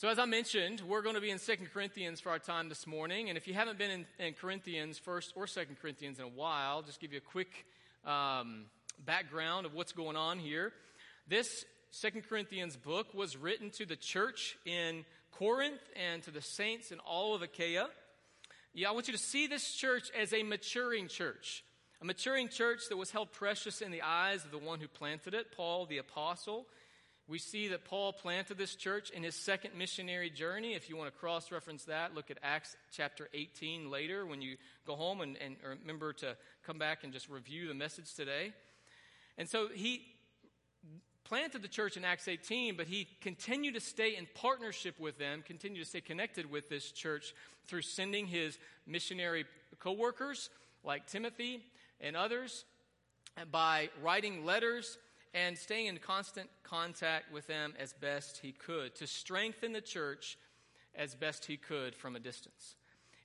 So, as I mentioned, we're going to be in Second Corinthians for our time this morning. And if you haven't been in, in Corinthians, First or Second Corinthians in a while, I'll just give you a quick um, background of what's going on here. This Second Corinthians book was written to the church in Corinth and to the saints in all of Achaia. Yeah, I want you to see this church as a maturing church. A maturing church that was held precious in the eyes of the one who planted it, Paul the apostle. We see that Paul planted this church in his second missionary journey. If you want to cross reference that, look at Acts chapter 18 later when you go home and, and remember to come back and just review the message today. And so he planted the church in Acts 18, but he continued to stay in partnership with them, continued to stay connected with this church through sending his missionary co workers like Timothy and others, and by writing letters and staying in constant contact with them as best he could to strengthen the church as best he could from a distance.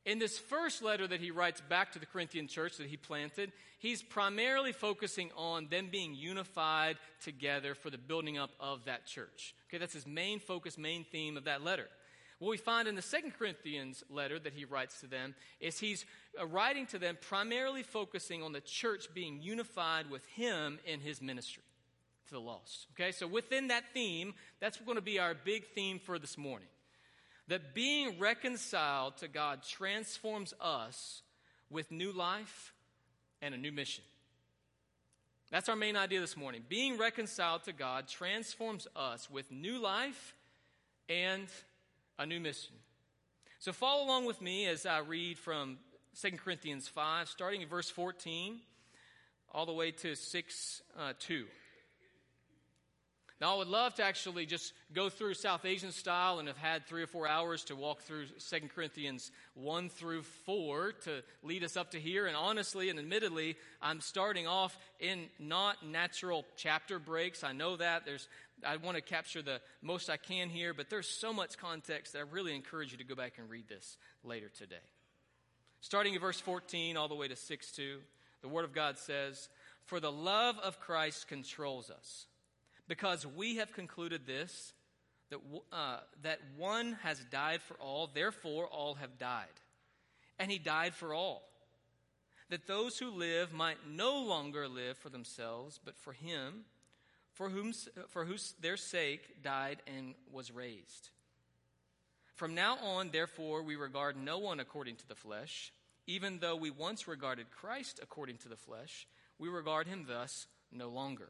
In this first letter that he writes back to the Corinthian church that he planted, he's primarily focusing on them being unified together for the building up of that church. Okay, that's his main focus, main theme of that letter. What we find in the Second Corinthians letter that he writes to them is he's uh, writing to them primarily focusing on the church being unified with him in his ministry to the lost. Okay, so within that theme, that's going to be our big theme for this morning. That being reconciled to God transforms us with new life and a new mission. That's our main idea this morning. Being reconciled to God transforms us with new life and a new mission. So follow along with me as I read from 2 Corinthians 5, starting in verse 14, all the way to 6 uh, 2. Now, I would love to actually just go through South Asian style and have had three or four hours to walk through 2 Corinthians 1 through 4 to lead us up to here. And honestly and admittedly, I'm starting off in not natural chapter breaks. I know that. There's, I want to capture the most I can here, but there's so much context that I really encourage you to go back and read this later today. Starting at verse 14 all the way to 6 2, the Word of God says, For the love of Christ controls us because we have concluded this that, uh, that one has died for all, therefore all have died. And he died for all. That those who live might no longer live for themselves, but for him, for whom for whose their sake died and was raised. From now on, therefore, we regard no one according to the flesh. Even though we once regarded Christ according to the flesh, we regard him thus no longer.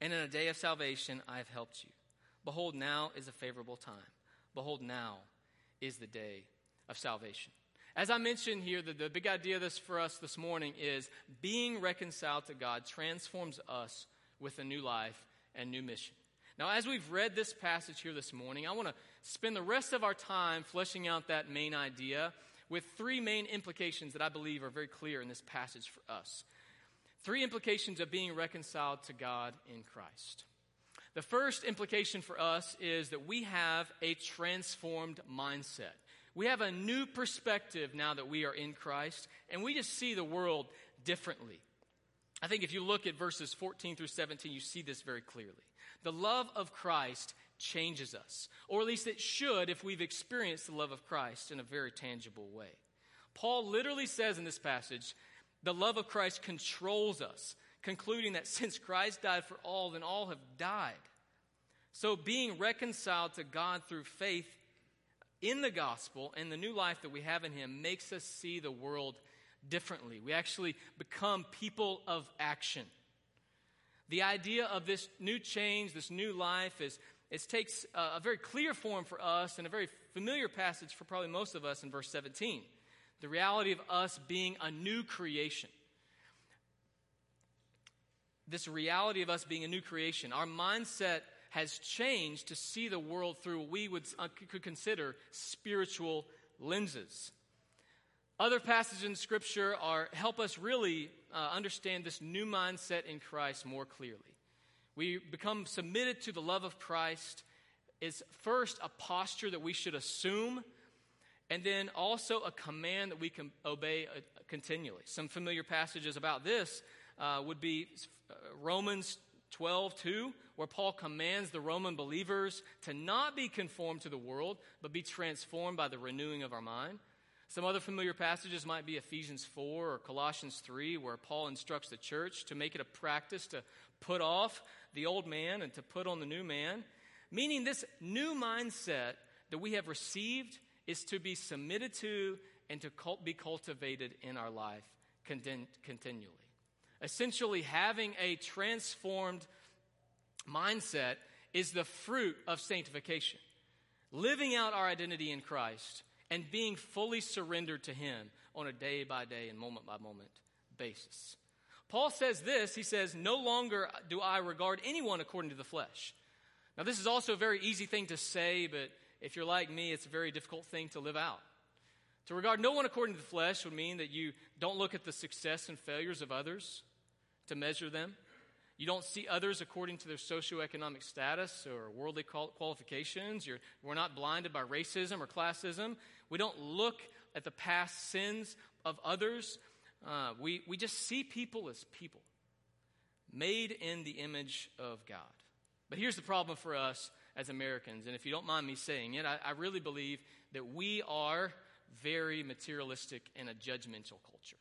and in a day of salvation I have helped you. Behold, now is a favorable time. Behold, now is the day of salvation. As I mentioned here, the, the big idea this for us this morning is being reconciled to God transforms us with a new life and new mission. Now, as we've read this passage here this morning, I want to spend the rest of our time fleshing out that main idea with three main implications that I believe are very clear in this passage for us. Three implications of being reconciled to God in Christ. The first implication for us is that we have a transformed mindset. We have a new perspective now that we are in Christ, and we just see the world differently. I think if you look at verses 14 through 17, you see this very clearly. The love of Christ changes us, or at least it should if we've experienced the love of Christ in a very tangible way. Paul literally says in this passage the love of Christ controls us, concluding that since Christ died for all, then all have died. So being reconciled to God through faith in the gospel and the new life that we have in Him makes us see the world differently. We actually become people of action. The idea of this new change, this new life, is it takes a, a very clear form for us and a very familiar passage for probably most of us in verse 17. The reality of us being a new creation. This reality of us being a new creation, our mindset has changed to see the world through what we would uh, could consider spiritual lenses. Other passages in Scripture are help us really uh, understand this new mindset in Christ more clearly. We become submitted to the love of Christ is first a posture that we should assume, and then also a command that we can obey uh, continually. Some familiar passages about this uh, would be uh, Romans 12, 2, where Paul commands the Roman believers to not be conformed to the world, but be transformed by the renewing of our mind. Some other familiar passages might be Ephesians 4 or Colossians 3, where Paul instructs the church to make it a practice to put off the old man and to put on the new man. Meaning, this new mindset that we have received is to be submitted to and to be cultivated in our life continually. Essentially, having a transformed mindset is the fruit of sanctification. Living out our identity in Christ and being fully surrendered to Him on a day by day and moment by moment basis. Paul says this he says, No longer do I regard anyone according to the flesh. Now, this is also a very easy thing to say, but if you're like me, it's a very difficult thing to live out. To regard no one according to the flesh would mean that you don't look at the success and failures of others, to measure them. You don't see others according to their socioeconomic status or worldly qualifications. You're, we're not blinded by racism or classism. We don't look at the past sins of others. Uh, we, we just see people as people, made in the image of God. But here's the problem for us as Americans, and if you don't mind me saying it, I, I really believe that we are very materialistic and a judgmental culture.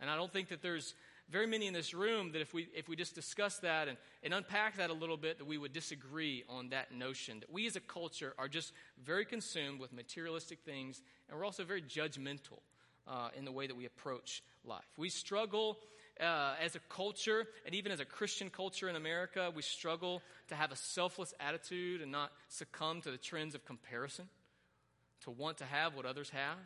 And I don't think that there's very many in this room that if we, if we just discuss that and, and unpack that a little bit, that we would disagree on that notion. That we as a culture are just very consumed with materialistic things, and we're also very judgmental uh, in the way that we approach life. We struggle uh, as a culture, and even as a Christian culture in America, we struggle to have a selfless attitude and not succumb to the trends of comparison, to want to have what others have.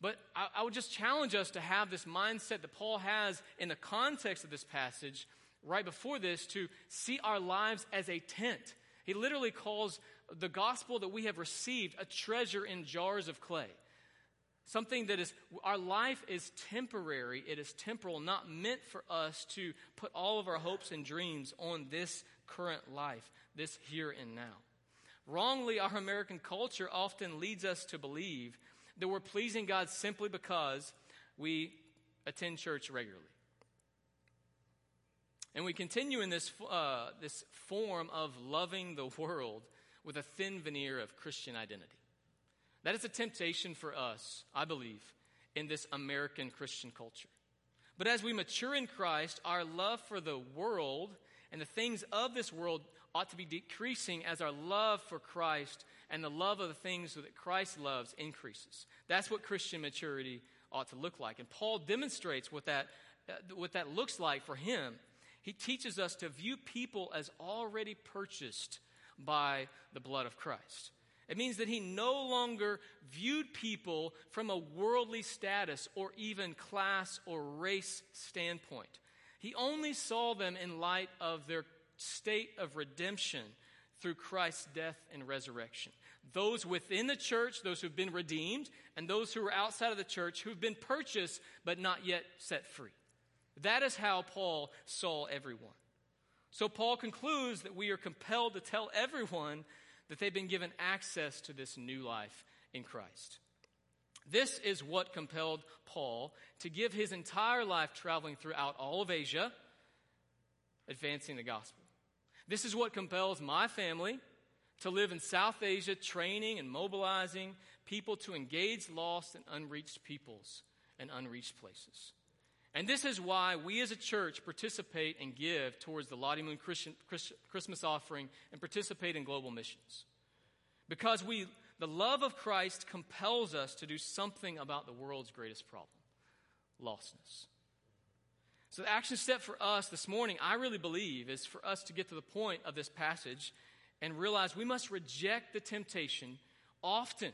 But I, I, would just challenge us to have this mindset that Paul has in the context of this passage right before this to see our lives as a tent. He literally calls the gospel that we have received a treasure in jars of clay. Something that is, our life is temporary, it is temporal, not meant for us to put all of our hopes and dreams on this current life, this here and now. Wrongly, our American culture often leads us to believe that we're pleasing God simply because we attend church regularly. And we continue in this, uh, this form of loving the world with a thin veneer of Christian identity. That is a temptation for us, I believe, in this American Christian culture. But as we mature in Christ, our love for the world and the things of this world ought to be decreasing as our love for Christ and the love of the things that Christ loves increases. That's what Christian maturity ought to look like. And Paul demonstrates what that, uh, what that looks like for him. He teaches us to view people as already purchased by the blood of Christ. It means that he no longer viewed people from a worldly status or even class or race standpoint. He only saw them in light of their state of redemption through Christ's death and resurrection. Those within the church, those who've been redeemed, and those who are outside of the church who've been purchased but not yet set free. That is how Paul saw everyone. So Paul concludes that we are compelled to tell everyone that they've been given access to this new life in Christ. This is what compelled Paul to give his entire life traveling throughout all of Asia, advancing the gospel. This is what compels my family to live in South Asia, training and mobilizing people to engage lost and unreached peoples and unreached places. And this is why we as a church participate and give towards the Lottie Moon Christian, Christmas offering and participate in global missions. Because we, The love of Christ compels us to do something about the world's greatest problem lostness. So, the action step for us this morning, I really believe, is for us to get to the point of this passage and realize we must reject the temptation often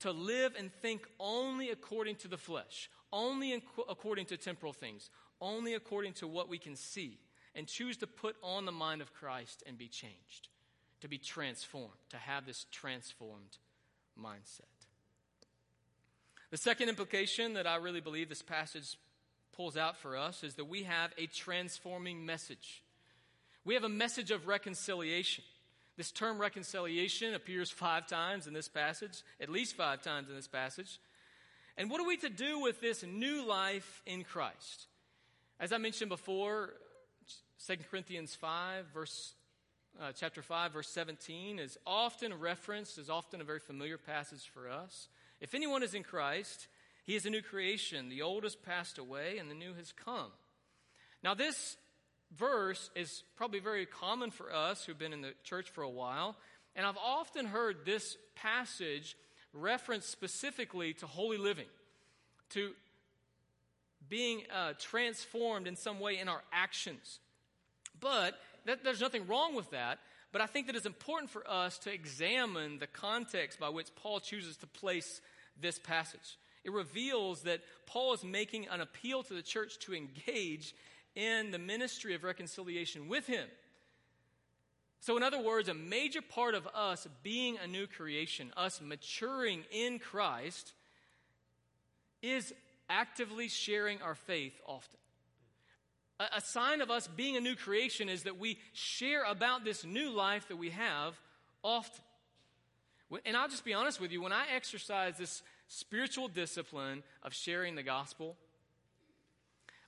to live and think only according to the flesh, only according to temporal things, only according to what we can see, and choose to put on the mind of Christ and be changed, to be transformed, to have this transformed mindset. The second implication that I really believe this passage pulls out for us is that we have a transforming message. We have a message of reconciliation. This term reconciliation appears five times in this passage, at least five times in this passage. And what are we to do with this new life in Christ? As I mentioned before, 2 Corinthians 5, verse, uh, chapter 5, verse 17 is often referenced, is often a very familiar passage for us. If anyone is in Christ, he is a new creation. The old has passed away and the new has come. Now, this verse is probably very common for us who've been in the church for a while. And I've often heard this passage referenced specifically to holy living, to being uh, transformed in some way in our actions. But that, there's nothing wrong with that. But I think that it's important for us to examine the context by which Paul chooses to place this passage it reveals that Paul is making an appeal to the church to engage in the ministry of reconciliation with him. So, in other words, a major part of us being a new creation, us maturing in Christ, is actively sharing our faith often. A, a, sign of us being a new creation is that we share about this new life that we have often. And I'll just be honest with you, when I exercise this spiritual discipline of sharing the gospel,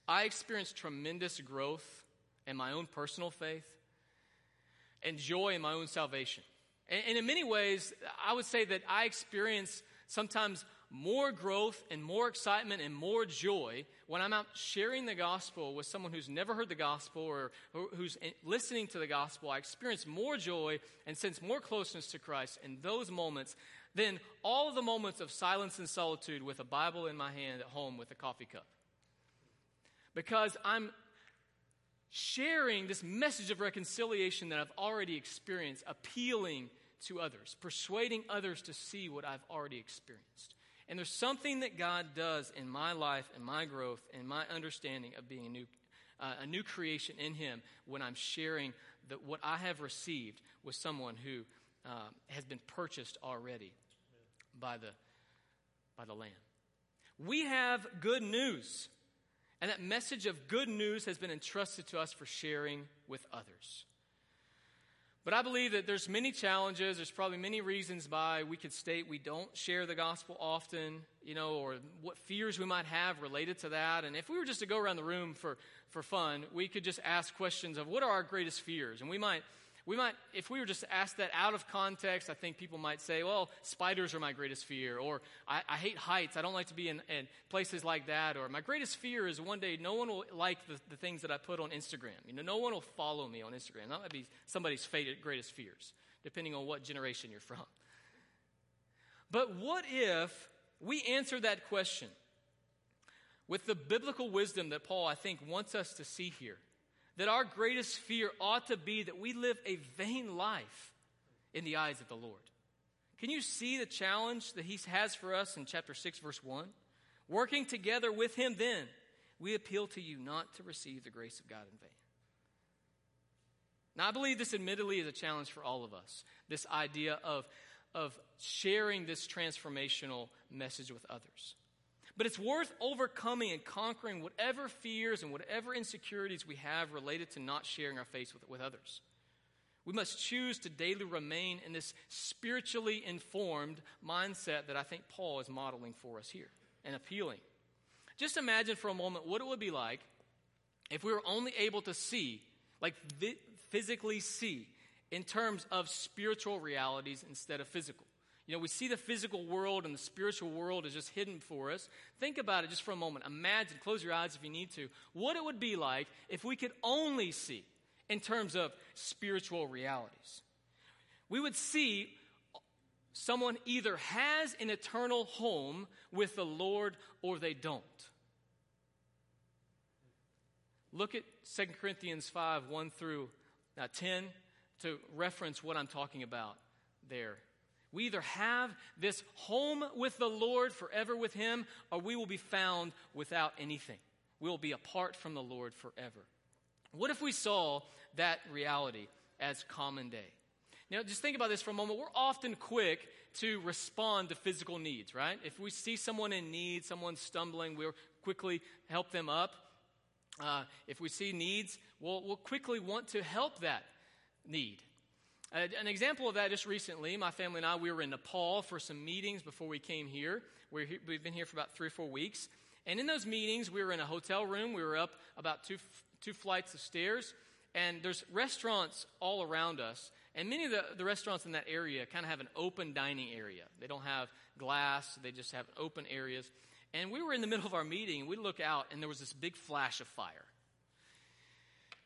I experienced tremendous growth in my own personal faith and joy in my own salvation. And, and in many ways, I would say that I experience sometimes more growth and more excitement and more joy when I'm out sharing the gospel with someone who's never heard the gospel or who's listening to the gospel. I experience more joy and sense more closeness to Christ in those moments than all of the moments of silence and solitude with a Bible in my hand at home with a coffee cup. Because I'm sharing this message of reconciliation that I've already experienced, appealing to others, persuading others to see what I've already experienced. And there's something that God does in my life and my growth and my understanding of being a new, uh, a new creation in Him when I'm sharing the, what I have received with someone who uh, has been purchased already by the, by the Lamb. We have good news, and that message of good news has been entrusted to us for sharing with others. But I believe that there's many challenges. There's probably many reasons why we could state we don't share the gospel often, you know, or what fears we might have related to that. And if we were just to go around the room for, for fun, we could just ask questions of what are our greatest fears? And we might we might, if we were just asked that out of context, I think people might say, well, spiders are my greatest fear, or I, I hate heights. I don't like to be in, in, places like that, or my greatest fear is one day no one will like the, the things that I put on Instagram. You know, no one will follow me on Instagram. That might be somebody's greatest fears, depending on what generation you're from. But what if we answer that question with the biblical wisdom that Paul, I think, wants us to see here? That our greatest fear ought to be that we live a vain life in the eyes of the Lord. Can you see the challenge that he has for us in chapter 6, verse 1? Working together with him, then, we appeal to you not to receive the grace of God in vain. Now, I believe this admittedly is a challenge for all of us this idea of, of sharing this transformational message with others. But it's worth overcoming and conquering whatever fears and whatever insecurities we have related to not sharing our faith with, with others. We must choose to daily remain in this spiritually informed mindset that I think Paul is modeling for us here and appealing. Just imagine for a moment what it would be like if we were only able to see, like physically see, in terms of spiritual realities instead of physical. You know, we see the physical world and the spiritual world is just hidden for us. Think about it just for a moment. Imagine, close your eyes if you need to, what it would be like if we could only see in terms of spiritual realities. We would see someone either has an eternal home with the Lord or they don't. Look at 2 Corinthians 5 1 through uh, 10 to reference what I'm talking about there. We either have this home with the Lord forever with Him, or we will be found without anything. We will be apart from the Lord forever. What if we saw that reality as common day? Now, just think about this for a moment. We're often quick to respond to physical needs, right? If we see someone in need, someone stumbling, we'll quickly help them up. Uh, if we see needs, we'll, we'll quickly want to help that need. Uh, an example of that just recently, my family and I, we were in Nepal for some meetings before we came here. we have been here for about three or four weeks. And in those meetings, we were in a hotel room. We were up about two, two flights of stairs. And there's restaurants all around us. And many of the, the restaurants in that area kind of have an open dining area. They don't have glass, they just have open areas. And we were in the middle of our meeting. We look out, and there was this big flash of fire.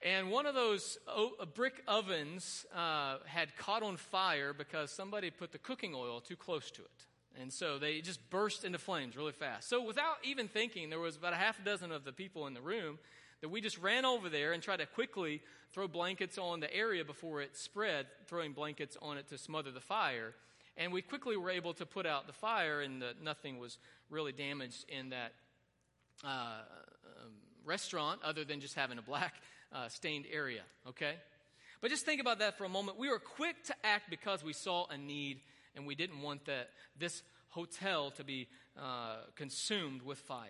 And one of those uh, brick ovens uh, had caught on fire because somebody put the cooking oil too close to it. And so they just burst into flames really fast. So without even thinking, there was about a half a dozen of the people in the room that we just ran over there and tried to quickly throw blankets on the area before it spread, throwing blankets on it to smother the fire. And we quickly were able to put out the fire, and the, nothing was really damaged in that uh, um, restaurant other than just having a black uh, stained area, okay? But just think about that for a moment. We were quick to act because we saw a need and we didn't want that, this hotel to be uh, consumed with fire.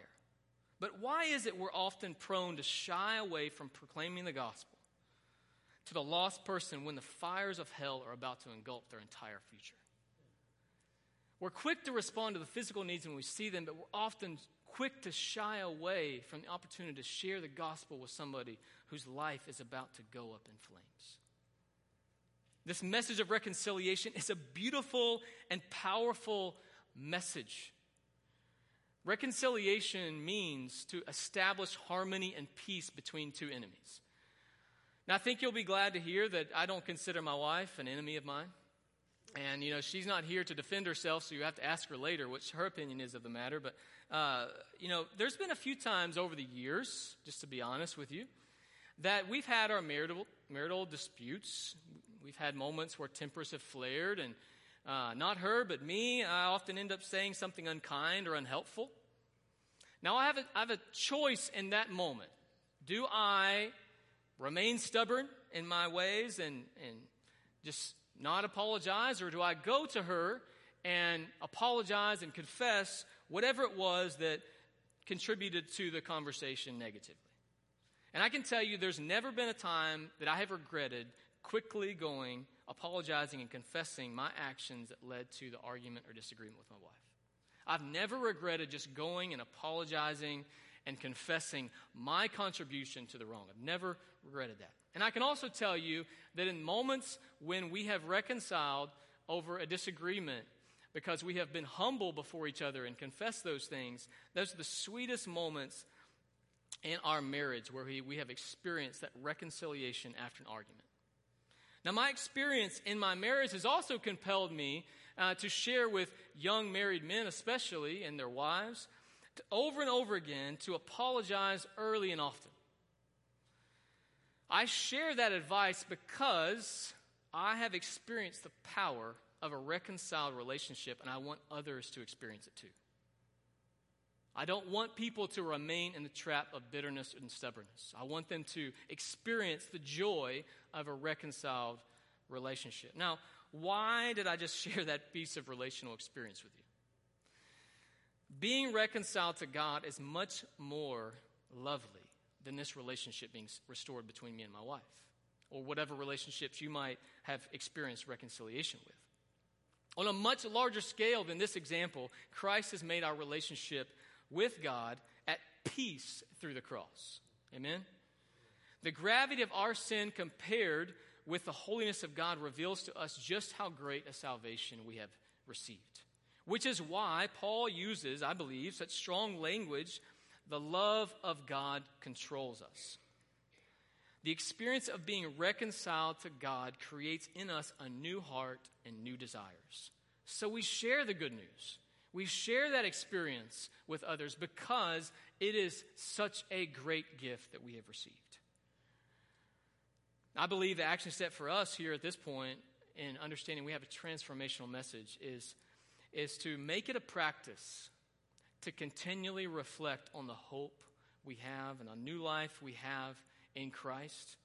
But why is it we're often prone to shy away from proclaiming the gospel to the lost person when the fires of hell are about to engulf their entire future? We're quick to respond to the physical needs when we see them, but we're often quick to shy away from the opportunity to share the gospel with somebody whose life is about to go up in flames. This message of reconciliation is a beautiful and powerful message. Reconciliation means to establish harmony and peace between two enemies. Now, I think you'll be glad to hear that I don't consider my wife an enemy of mine. And, you know, she's not here to defend herself, so you have to ask her later what her opinion is of the matter. But, uh, you know, there's been a few times over the years, just to be honest with you, that we've had our marital, marital disputes. We've had moments where tempers have flared, and uh, not her, but me, I often end up saying something unkind or unhelpful. Now, I have, a, I have a choice in that moment. Do I remain stubborn in my ways and, and just not apologize, or do I go to her and apologize and confess whatever it was that contributed to the conversation negatively? And I can tell you, there's never been a time that I have regretted quickly going, apologizing, and confessing my actions that led to the argument or disagreement with my wife. I've never regretted just going and apologizing and confessing my contribution to the wrong. I've never regretted that. And I can also tell you that in moments when we have reconciled over a disagreement, because we have been humble before each other and confessed those things, those are the sweetest moments in our marriage where we, we have experienced that reconciliation after an argument. Now, my experience in my marriage has also compelled me uh, to share with young married men, especially, and their wives, to, over and over again to apologize early and often. I share that advice because I have experienced the power of a reconciled relationship and I want others to experience it too. I don't want people to remain in the trap of bitterness and stubbornness. I want them to experience the joy of a reconciled relationship. Now, why did I just share that piece of relational experience with you? Being reconciled to God is much more lovely than this relationship being restored between me and my wife, or whatever relationships you might have experienced reconciliation with. On a much larger scale than this example, Christ has made our relationship with God at peace through the cross. Amen? The gravity of our sin compared with the holiness of God reveals to us just how great a salvation we have received. Which is why Paul uses, I believe, such strong language the love of God controls us. The experience of being reconciled to God creates in us a new heart and new desires. So we share the good news. We share that experience with others because it is such a great gift that we have received. I believe the action step for us here at this point in understanding we have a transformational message is, is to make it a practice to continually reflect on the hope we have and a new life we have in Christ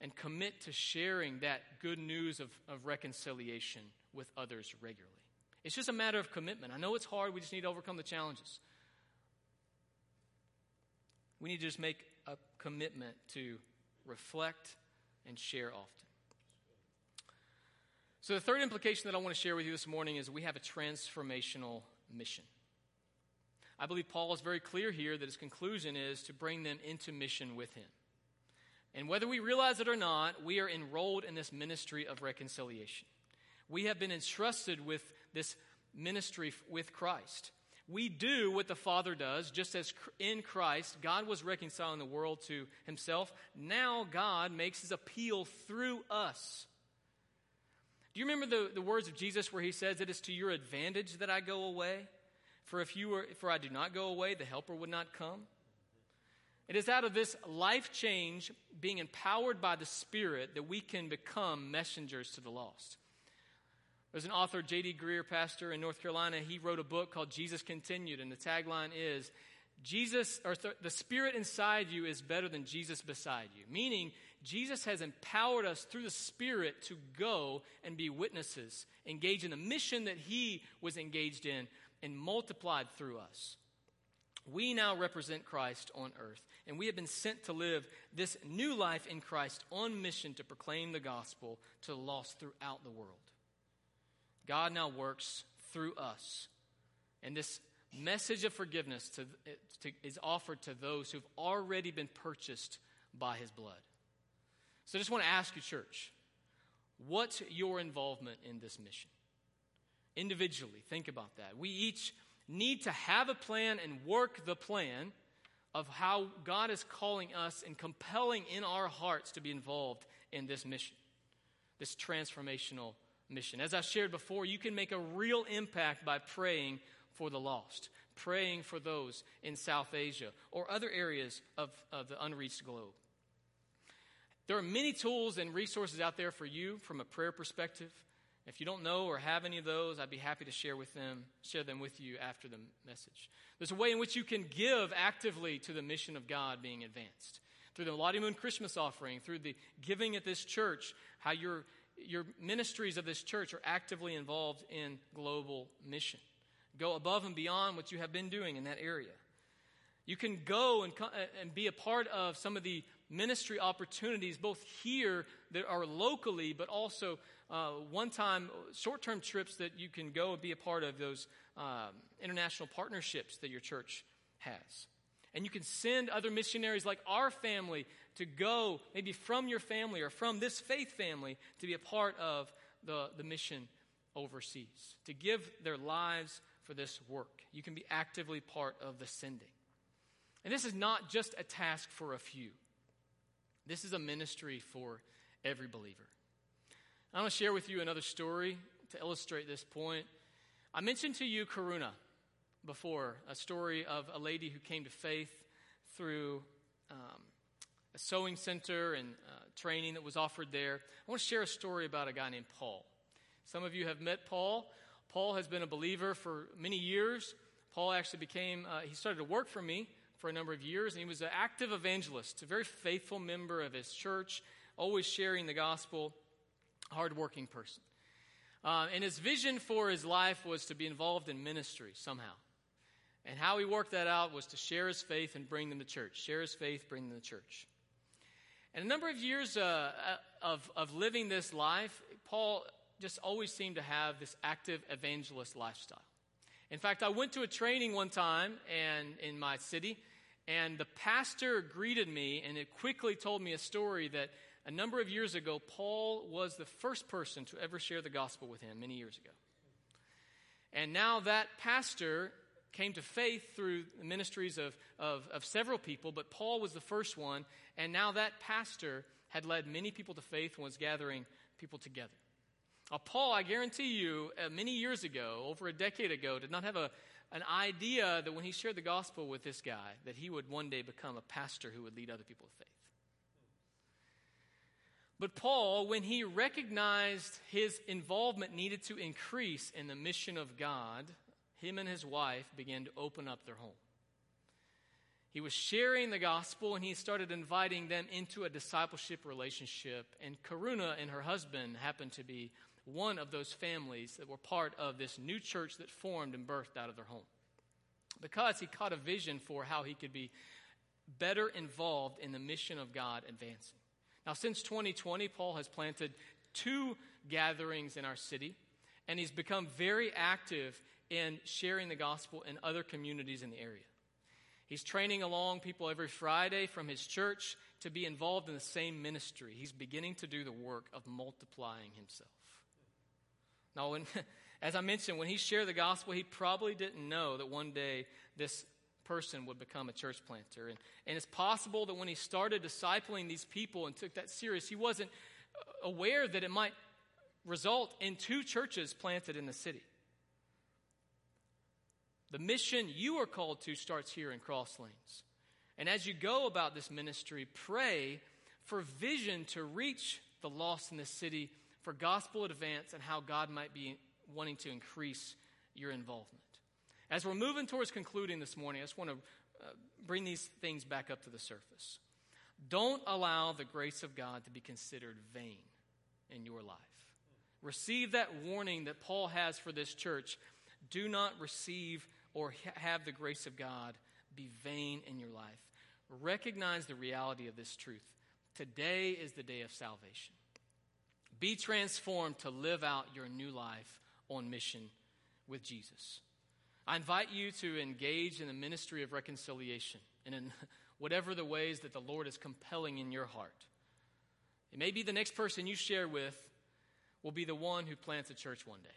and commit to sharing that good news of, of reconciliation with others regularly. It's just a matter of commitment. I know it's hard, we just need to overcome the challenges. We need to just make a commitment to reflect and share often. So, the third implication that I want to share with you this morning is we have a transformational mission. I believe Paul is very clear here that his conclusion is to bring them into mission with him. And whether we realize it or not, we are enrolled in this ministry of reconciliation. We have been entrusted with this ministry with Christ. We do what the Father does, just as in Christ God was reconciling the world to himself. Now God makes his appeal through us. Do you remember the, the words of Jesus where he says, It is to your advantage that I go away? For if you were, for I do not go away, the helper would not come. It is out of this life change, being empowered by the Spirit, that we can become messengers to the lost. There's an author, J.D. Greear, pastor in North Carolina. He wrote a book called Jesus Continued, and the tagline is Jesus, or th- the Spirit inside you is better than Jesus beside you. Meaning, Jesus has empowered us through the Spirit to go and be witnesses, engage in the mission that He was engaged in, and multiplied through us. We now represent Christ on earth, and we have been sent to live this new life in Christ on mission to proclaim the gospel to the lost throughout the world. God now works through us, and this message of forgiveness to, to, is offered to those who've already been purchased by his blood. So I just want to ask you, church, what's your involvement in this mission? Individually, think about that. We each need to have a plan and work the plan of how God is calling us and compelling in our hearts to be involved in this mission, this transformational mission. As I shared before, you can make a real impact by praying for the lost, praying for those in South Asia or other areas of, of the unreached globe. There are many tools and resources out there for you from a prayer perspective. If you don't know or have any of those, I'd be happy to share with them, share them with you after the message. There's a way in which you can give actively to the mission of God being advanced. Through the Lottie Moon Christmas offering, through the giving at this church, how your, your ministries of this church are actively involved in global mission. Go above and beyond what you have been doing in that area. You can go and, and be a part of some of the ministry opportunities, both here that are locally, but also uh, one time, short term trips that you can go and be a part of those um, international partnerships that your church has. And you can send other missionaries like our family to go, maybe from your family or from this faith family, to be a part of the, the mission overseas, to give their lives for this work. You can be actively part of the sending. And this is not just a task for a few, this is a ministry for every believer. I want to share with you another story to illustrate this point. I mentioned to you Karuna before, a story of a lady who came to faith through um, a sewing center and uh, training that was offered there. I want to share a story about a guy named Paul. Some of you have met Paul. Paul has been a believer for many years. Paul actually became, uh, he started to work for me for a number of years, and he was an active evangelist, a very faithful member of his church, always sharing the gospel hardworking person. Uh, and his vision for his life was to be involved in ministry somehow. And how he worked that out was to share his faith and bring them to church. Share his faith, bring them to church. And a number of years uh, uh, of, of living this life, Paul just always seemed to have this active evangelist lifestyle. In fact, I went to a training one time and in my city, and the pastor greeted me and it quickly told me a story that a number of years ago, Paul was the first person to ever share the gospel with him many years ago. And now that pastor came to faith through the ministries of, of, of, several people, but Paul was the first one. And now that pastor had led many people to faith and was gathering people together. Uh, Paul, I guarantee you, uh, many years ago, over a decade ago, did not have a, an idea that when he shared the gospel with this guy, that he would one day become a pastor who would lead other people to faith. But Paul, when he recognized his involvement needed to increase in the mission of God, him and his wife began to open up their home. He was sharing the gospel and he started inviting them into a discipleship relationship. And Karuna and her husband happened to be one of those families that were part of this new church that formed and birthed out of their home. Because he caught a vision for how he could be better involved in the mission of God advancing. Now, since 2020, Paul has planted two gatherings in our city, and he's become very active in sharing the gospel in other communities in the area. He's training along people every Friday from his church to be involved in the same ministry. He's beginning to do the work of multiplying himself. Now, when, as I mentioned, when he shared the gospel, he probably didn't know that one day this person would become a church planter. And, and it's possible that when he started discipling these people and took that serious, he wasn't aware that it might result in two churches planted in the city. The mission you are called to starts here in Cross Lanes. And as you go about this ministry, pray for vision to reach the lost in this city, for gospel advance, and how God might be wanting to increase your involvement. As we're moving towards concluding this morning, I just want to uh, bring these things back up to the surface. Don't allow the grace of God to be considered vain in your life. Receive that warning that Paul has for this church. Do not receive or have the grace of God be vain in your life. Recognize the reality of this truth. Today is the day of salvation. Be transformed to live out your new life on mission with Jesus. I invite you to engage in the ministry of reconciliation and in whatever the ways that the Lord is compelling in your heart. It may be the next person you share with will be the one who plants a church one day.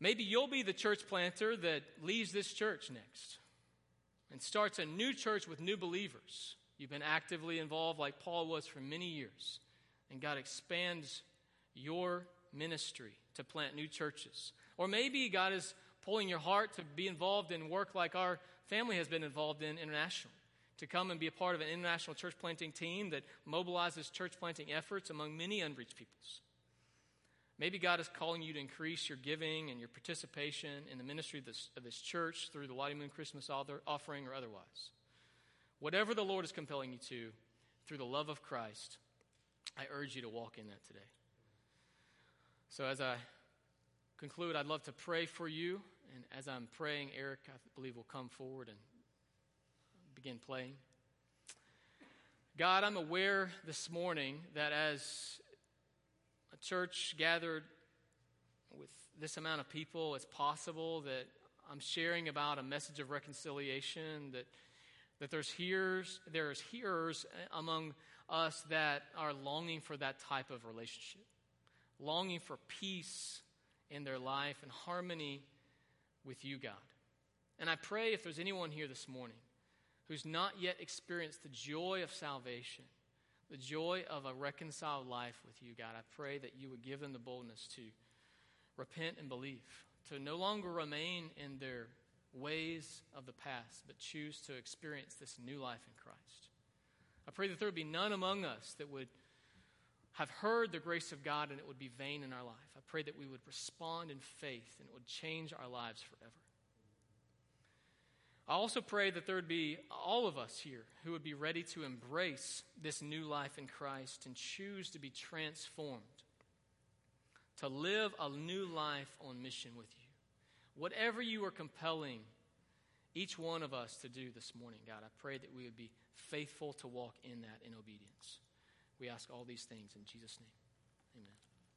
Maybe you'll be the church planter that leaves this church next and starts a new church with new believers. You've been actively involved, like Paul was, for many years. And God expands your ministry to plant new churches. Or maybe God is pulling your heart to be involved in work like our family has been involved in internationally, to come and be a part of an international church planting team that mobilizes church planting efforts among many unreached peoples. Maybe God is calling you to increase your giving and your participation in the ministry of this, of this church through the Lottie Moon Christmas offering or otherwise. Whatever the Lord is compelling you to, through the love of Christ, I urge you to walk in that today. So, as I conclude, I'd love to pray for you. And as I'm praying, Eric, I believe, will come forward and begin playing. God, I'm aware this morning that as a church gathered with this amount of people, it's possible that I'm sharing about a message of reconciliation, that, that there's hearers, there's hearers among us that are longing for that type of relationship, longing for peace in their life and harmony with you, God. And I pray if there's anyone here this morning who's not yet experienced the joy of salvation, the joy of a reconciled life with you, God, I pray that you would give them the boldness to repent and believe, to no longer remain in their ways of the past, but choose to experience this new life in Christ. I pray that there would be none among us that would have heard the grace of God and it would be vain in our life. I pray that we would respond in faith and it would change our lives forever. I also pray that there would be all of us here who would be ready to embrace this new life in Christ and choose to be transformed, to live a new life on mission with you. Whatever you are compelling each one of us to do this morning, God, I pray that we would be faithful to walk in that in obedience. We ask all these things in Jesus' name.